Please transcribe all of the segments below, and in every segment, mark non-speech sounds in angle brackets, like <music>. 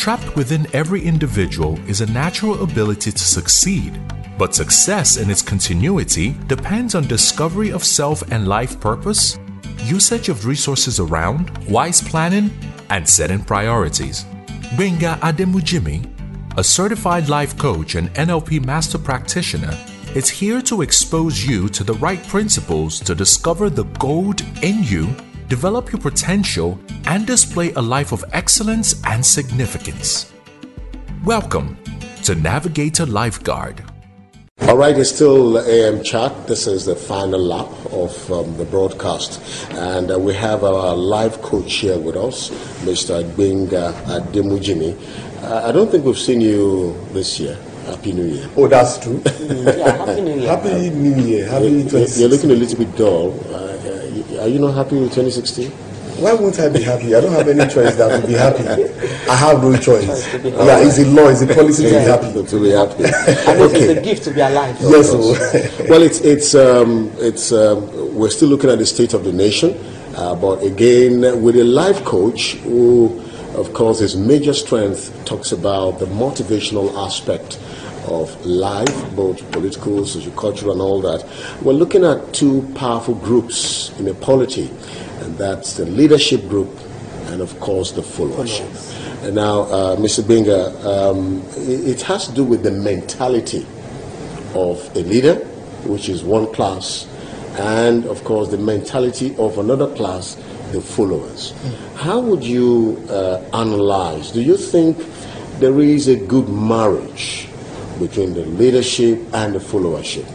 Trapped within every individual is a natural ability to succeed, but success in its continuity depends on discovery of self and life purpose, usage of resources around, wise planning, and setting priorities. Benga Ademujimi, a certified life coach and NLP master practitioner, is here to expose you to the right principles to discover the gold in you, develop your potential, and display a life of excellence and significance. Welcome to Navigator Lifeguard. All right, it's still AM chat. This is the final lap of um, the broadcast. And uh, we have our live coach here with us, Mr. Benga Ademujimi. Uh, I don't think we've seen you this year. Happy New Year. Oh, that's true. <laughs> Yeah, happy New Year. Happy New Year. Happy You're, 2016. you're looking a little bit dull. Uh, are you not happy with 2016? Why won't I be happy? I don't have any choice that to be happy. I have no choice. to Yeah, it's a law, it's a policy to be happy. To be happy. And it is a gift to be alive. Yes, well, it's it's um, it's um, we're still looking at the state of the nation, uh, but again, with a life coach who, of course, his major strength talks about the motivational aspect of life, both political, sociocultural, and all that. We're looking at two powerful groups in a polity, and that's the leadership group, and of course, the followership. And now, uh, Mr. Benga, um, it, it has to do with the mentality of a leader, which is one class, and of course the mentality of another class, the followers. How would you uh, analyze? Do you think there is a good marriage between the leadership and the followership,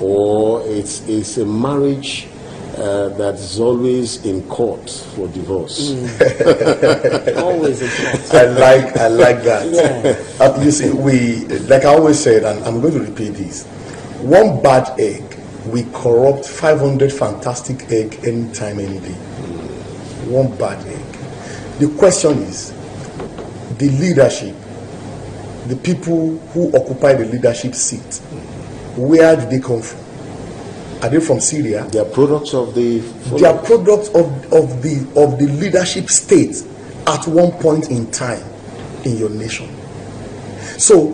or it's it's a marriage? Uh, that is always in court for divorce. <laughs> Always a gift. I like I like that. Yeah. Uh, you see, we like I always said, and I'm going to repeat this: one bad egg, we corrupt 500 fantastic egg anytime, any day. One bad egg. The question is, the leadership, the people who occupy the leadership seat, where did they come from? Are they from Syria? They are products of the. they are products of, of the of the leadership state at one point in time in your nation so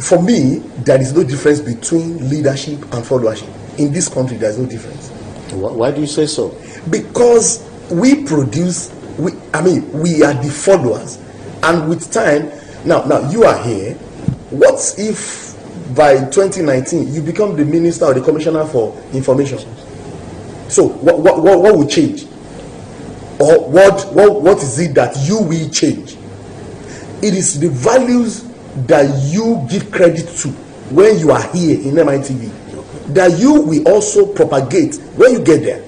for me there is no difference between leadership and followership in this country there is no difference Why, why do you say so? because we produce we i mean we are the followers and with time now now you are here. What if by 2019 you become the minister or the commissioner for information? So what what what, what will change? Or what what what is it that you will change? It is the values that you give credit to when you are here in mitv that you will also propagate when you get there.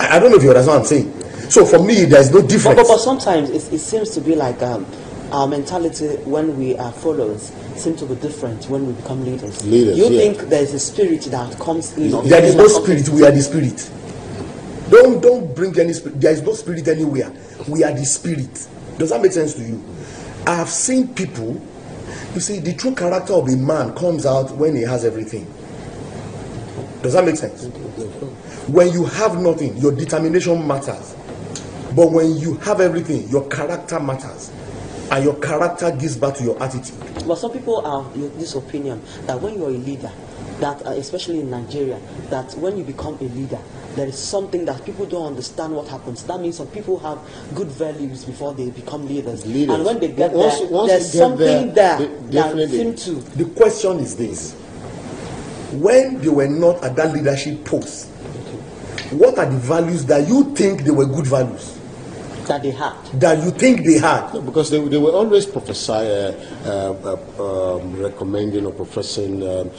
I, I don't know if you understand what i'm saying. So for me there is no But, difference but, but sometimes it, it seems to be like um, our mentality when we are followers seem to be different when we become leaders. Leaders, you yeah. think there is a spirit that comes in. there is no spirit we are the spirit. Don't don't bring any spirit there is no spirit anywhere. We are the spirit. Does that make sense to you? I have seen people you see the true character of a man comes out when he has everything. Does that make sense? When you have nothing your determination matters. But when you have everything your character matters and your character gives back to your attitude But some people are of this opinion that when you're a leader, that uh, especially in Nigeria, that when you become a leader, there is something that people don't understand what happens. That means some people have good values before they become leaders, Leaders. and when they get Once- there, once there's something there, there, that definitely. seem to. the question is this when they were not at that leadership post what are the values that you think they were good values that they had. that you think they had No, because they, they were always prophesy, uh, uh, uh, um, recommending or professing um,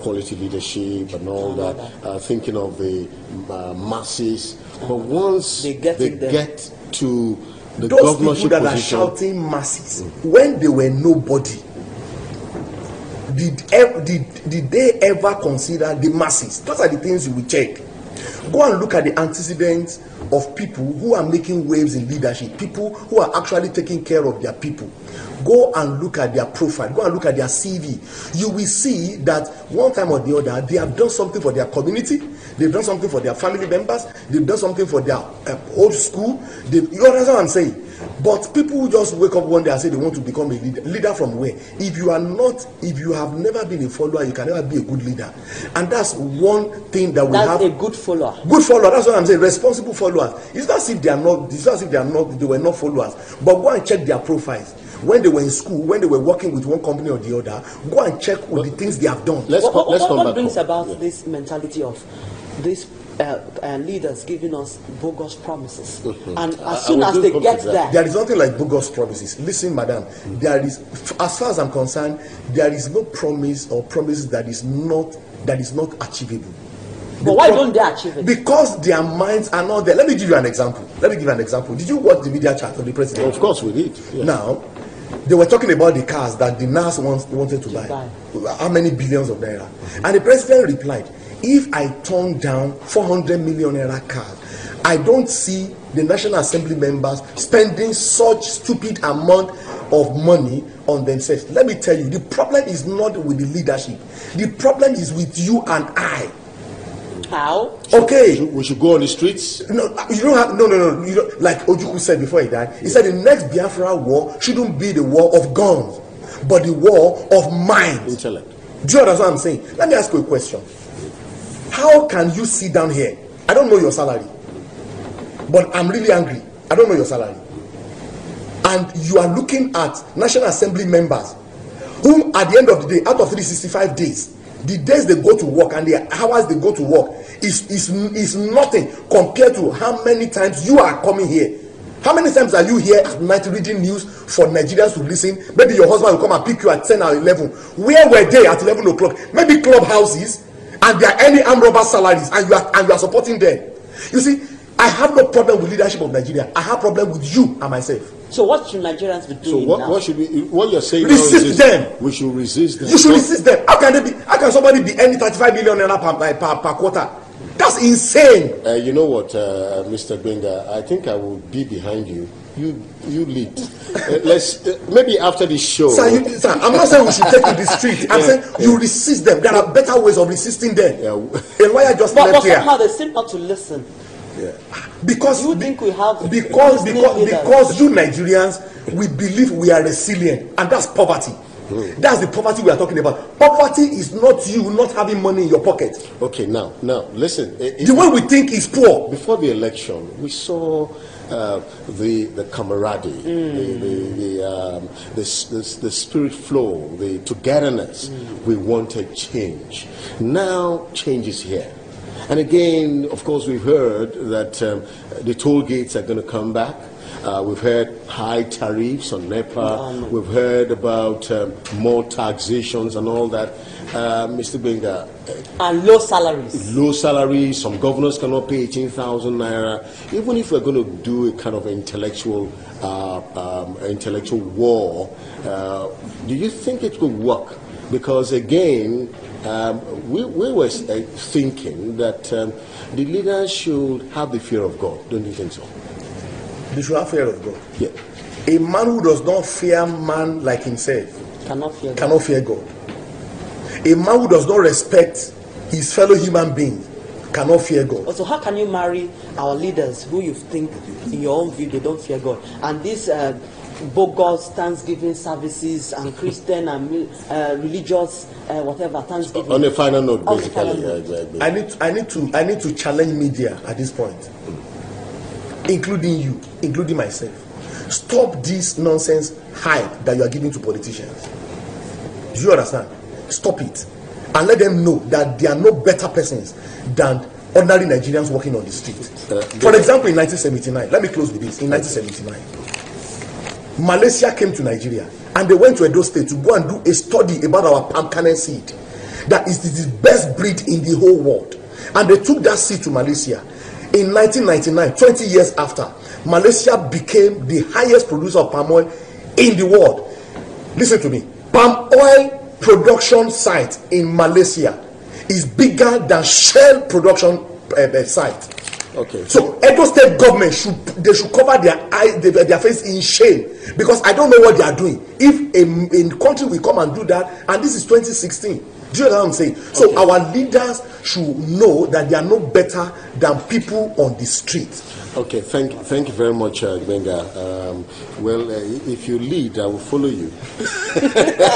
quality leadership and all that, uh, thinking of the uh, masses. But once They get in there. get to the those people governorship that are shouting masses when they were nobody did, ev- did did they ever consider the masses those are the things you will check go and look at the antecedents of people who are making waves in leadership people who are actually taking care of their people go and look at their profile. Go and look at their cv you will see that one time or the other they have done something for their community. They've done something for their family members. They've done something for their uh, old school. They you understand what i'm saying? But people who just wake up one day and say they want to become a leader leader from where? If you are not if you have never been a follower you can never be a good leader. And that's one thing that we That's have. a good follower. good follower that's what i'm saying. Responsible followers. It's not as if they are not it's not as if they are not they were not followers. But go and check their profiles when they were in school when they were working with one company or the other go and check all the things they have done Let's what, co- what, let's what, what brings home. about Yeah. this mentality of these uh, uh, leaders giving us bogus promises, Mm-hmm. and I- I as soon as they get there, there is nothing like bogus promises listen madam there is as far as i'm concerned there is no promise or promise that is not that is not achievable but why don't they achieve it? because their minds are not there let me give you an example let me give you an example did you watch the media chat of the president Of course, we did. Yeah. Now, they were talking about the cars that the NAS wants, wanted to buy. buy. How many billions of naira? And the president replied, If I turn down 400 million naira cars, I don't see the National Assembly members spending such stupid amount of money on themselves. Let me tell you, the problem is not with the leadership, the problem is with you and I. How? Okay. We should go on the streets. No, you don't have no, no, no. You don't, like Ojukwu said before he died. He said the next Biafra war shouldn't be the war of guns, but the war of minds. Intellect. Do you understand what I'm saying? Let me ask you a question. How can you sit down here? I don't know your salary, but I'm really angry. I don't know your salary, and you are looking at National Assembly members who, at the end of the day, out of 365 days, the days they go to work and the hours they go to work is is is nothing compared to how many times you are coming here. How many times are you here at night reading news for Nigerians to listen? Maybe your husband will come and pick you at 10 or 11. Where were they at 11 o'clock? Maybe clubhouses and there are any armed robber salaries and you are and you are supporting them. You see, I have no problem with leadership of Nigeria. I have problem with you and myself. So what should Nigerians be So doing what, now? what should we? What you're saying Resist now is them. We should resist them. You should resist them. How can they be? How can somebody be earning 35 million naira per, per, per quarter? That's insane. Uh, you know what, uh, Mr. Benga? I think I will be behind you. You you lead. Uh, let's uh, maybe after this show. Sir, you, sir, I'm not saying we should take to the street. I'm saying you resist them. There are better ways of resisting them. Yeah. A lawyer just but, but left here. somehow they seem not to listen. Because You think we have because because because you Nigerians we believe we are resilient and that's poverty. Hmm. That's the poverty we are talking about. Poverty is not you not having money in your pocket. Okay, now now listen. It- it- The way we think is poor. before the election, we saw uh, the the camaraderie, hmm. the the the, um, the, the the spirit flow, the togetherness. Hmm. We wanted change. Now change is here. And again, of course, we've heard that um, the toll gates are going to come back. Uh, we've heard high tariffs on NEPA. We've heard about um, more taxations and all that. Uh, Mr. Benga, And low salaries. low salaries, some governors cannot pay 18,000 naira. Even if we're going to do a kind of intellectual, uh, um, intellectual war, uh, do you think it will work? Because again, um, we, we were uh, thinking that um, the leaders should have the fear of God. Don't you think so? They should have fear of God. Yeah. A man who does not fear man like himself Cannot fear God. cannot fear God. A man who does not respect his fellow human being cannot fear God. Also, how can you marry our leaders who you think, in your own view, they don't fear God? And these uh, bogus Thanksgiving services and <laughs> Christian and uh, religious, uh, whatever, Thanksgiving. On a final note, basically. final note. uh, uh, I need, I need to, I need to challenge media at this point, including you, including myself. Stop this nonsense hype that you are giving to politicians. Do you understand? Stop it, and let them know that they are no better persons than ordinary Nigerians walking on the street. Uh, For example, in 1979, let me close with this. In 1979, Malaysia came to Nigeria and they went to Edo State to go and do a study about our palm kernel seed. That is the best breed in the whole world. And they took that seed to Malaysia. In 1999, 20 years after, Malaysia became the highest producer of palm oil in the world. Listen to me. Palm oil production site in Malaysia is bigger than Shell production uh, site. Okay. So Edo State government should they should cover their eye their, their face in shame because I don't know what they are doing. If a, a country will come and do that, and this is 2016. Do you know what I'm saying? So Okay. our leaders should know that they are no better than people on the street. Okay, thank, thank you very much, uh, Benga. Um, well, uh, if you lead, I will follow you. <laughs>